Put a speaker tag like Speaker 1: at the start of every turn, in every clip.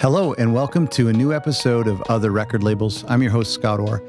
Speaker 1: Hello, and welcome to a new episode of Other Record Labels. I'm your host, Scott Orr.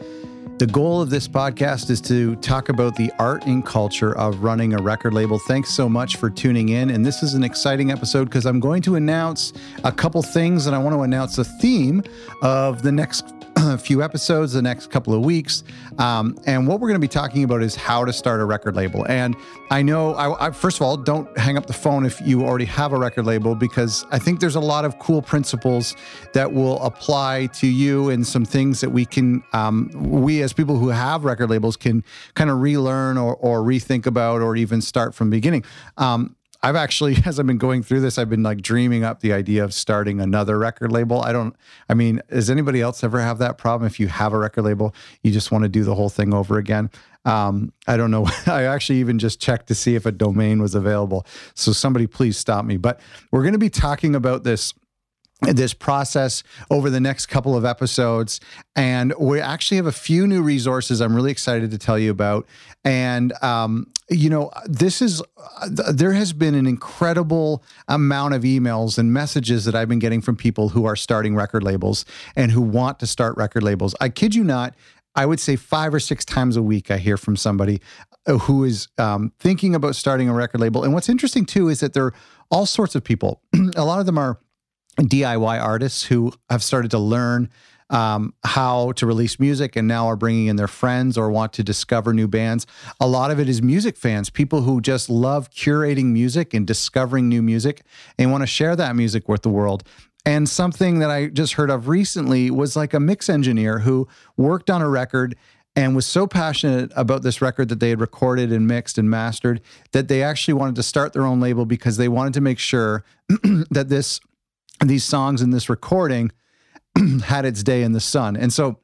Speaker 1: The goal of this podcast is to talk about the art and culture of running a record label. Thanks so much for tuning in. And this is an exciting episode because I'm going to announce a couple things and I want to announce a theme of the next few episodes the next couple of weeks. Um, and what we're going to be talking about is how to start a record label. And I know, I, I, first of all, don't hang up the phone if you already have a record label, because I think there's a lot of cool principles that will apply to you and some things that we can, um, we as people who have record labels can kind of relearn or, or rethink about or even start from the beginning. Um, I've actually, as I've been going through this, I've been like dreaming up the idea of starting another record label. I don't, I mean, does anybody else ever have that problem? If you have a record label, you just want to do the whole thing over again. Um, I don't know. I actually even just checked to see if a domain was available. So somebody please stop me. But we're going to be talking about this this process over the next couple of episodes. And we actually have a few new resources I'm really excited to tell you about. And, um, you know, this is, there has been an incredible amount of emails and messages that I've been getting from people who are starting record labels and who want to start record labels. I kid you not. I would say five or six times a week, I hear from somebody who is um, thinking about starting a record label. And what's interesting too is that there are all sorts of people. a lot of them are DIY artists who have started to learn um, how to release music and now are bringing in their friends or want to discover new bands. A lot of it is music fans, people who just love curating music and discovering new music and want to share that music with the world. And something that I just heard of recently was like a mix engineer who worked on a record and was so passionate about this record that they had recorded and mixed and mastered that they actually wanted to start their own label because they wanted to make sure that this these songs in this recording had its day in the sun. And so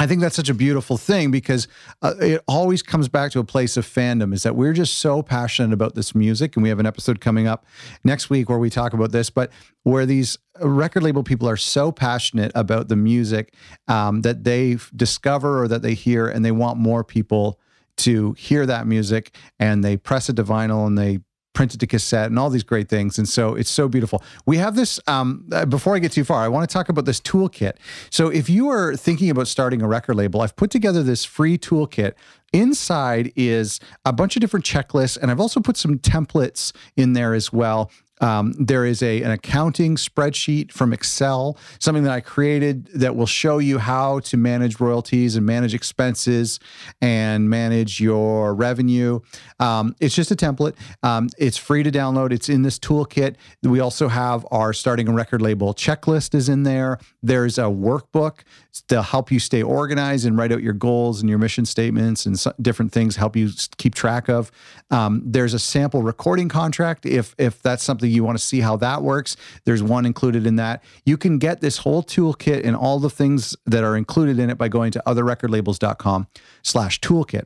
Speaker 1: I think that's such a beautiful thing because uh, it always comes back to a place of fandom is that we're just so passionate about this music. And we have an episode coming up next week where we talk about this, but where these record label people are so passionate about the music um, that they discover or that they hear and they want more people to hear that music and they press it to vinyl and they printed to cassette and all these great things. And so it's so beautiful. We have this, um, uh, before I get too far, I want to talk about this toolkit. So if you are thinking about starting a record label, I've put together this free toolkit Inside is a bunch of different checklists, and I've also put some templates in there as well um, there is a an accounting spreadsheet from Excel, something that I created that will show you how to manage royalties and manage expenses and manage your revenue. Um, it's just a template. Um, it's free to download. It's in this toolkit. We also have our starting a record label checklist is in there. There's a workbook to help you stay organized and write out your goals and your mission statements and different things help you keep track of. Um, there's a sample recording contract if if that's something you want to see how that works. There's one included in that. You can get this whole toolkit and all the things that are included in it by going to otherrecordlabels.com/toolkit.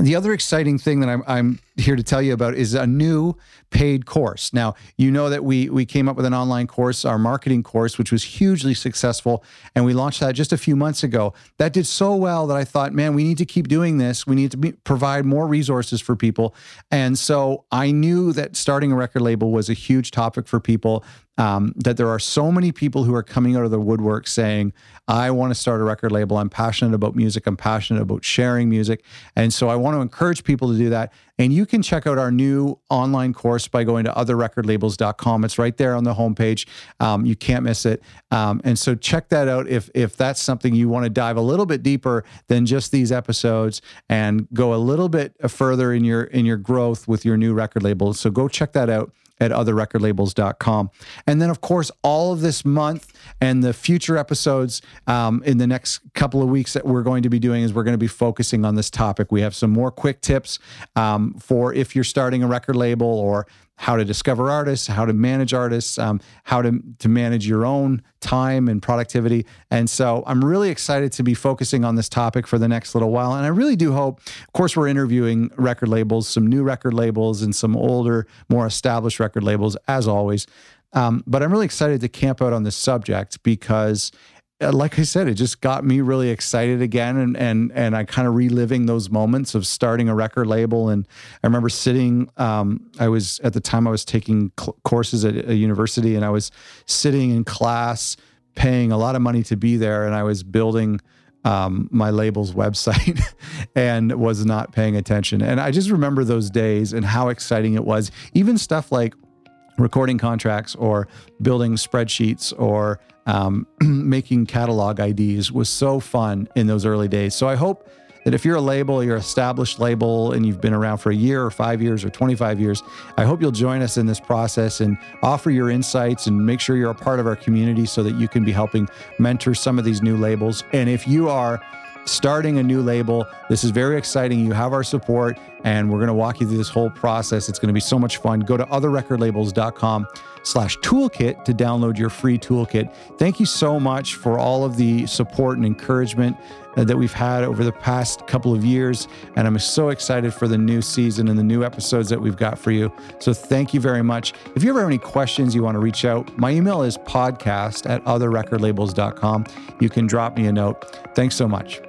Speaker 1: The other exciting thing that I'm, I'm here to tell you about is a new paid course. Now, you know that we we came up with an online course, our marketing course, which was hugely successful, and we launched that just a few months ago. That did so well that I thought, man, we need to keep doing this. We need to be, provide more resources for people. And so I knew that starting a record label was a huge topic for people. Um, that there are so many people who are coming out of the woodwork saying, I want to start a record label. I'm passionate about music. I'm passionate about sharing music. And so I want to encourage people to do that. And you can check out our new online course by going to otherrecordlabels.com. It's right there on the homepage. Um, you can't miss it. Um, and so check that out if if that's something you want to dive a little bit deeper than just these episodes and go a little bit further in your in your growth with your new record label. So go check that out at otherrecordlabels.com. And then, of course, all of this month and the future episodes um, in the next couple of weeks that we're going to be doing is we're going to be focusing on this topic. We have some more quick tips um, for if you're starting a record label or how to discover artists, how to manage artists, um, how to, to manage your own time and productivity. And so I'm really excited to be focusing on this topic for the next little while. And I really do hope, of course, we're interviewing record labels, some new record labels and some older, more established record labels, as always. Um, but I'm really excited to camp out on this subject because uh, like I said, it just got me really excited again, and and and I kind of reliving those moments of starting a record label. And I remember sitting. Um, I was at the time I was taking cl- courses at a university, and I was sitting in class, paying a lot of money to be there, and I was building um, my label's website and was not paying attention. And I just remember those days and how exciting it was. Even stuff like recording contracts or building spreadsheets or um, making catalog IDs was so fun in those early days. So I hope that if you're a label, you're an established label, and you've been around for a year or five years or 25 years, I hope you'll join us in this process and offer your insights and make sure you're a part of our community so that you can be helping mentor some of these new labels. And if you are starting a new label. This is very exciting. You have our support, and we're going to walk you through this whole process. It's going to be so much fun. Go to otherrecordlabels.com slash toolkit to download your free toolkit. Thank you so much for all of the support and encouragement uh, that we've had over the past couple of years. And I'm so excited for the new season and the new episodes that we've got for you. So thank you very much. If you ever have any questions, you want to reach out, my email is podcast at otherrecordlabels.com. You can drop me a note. Thanks so much.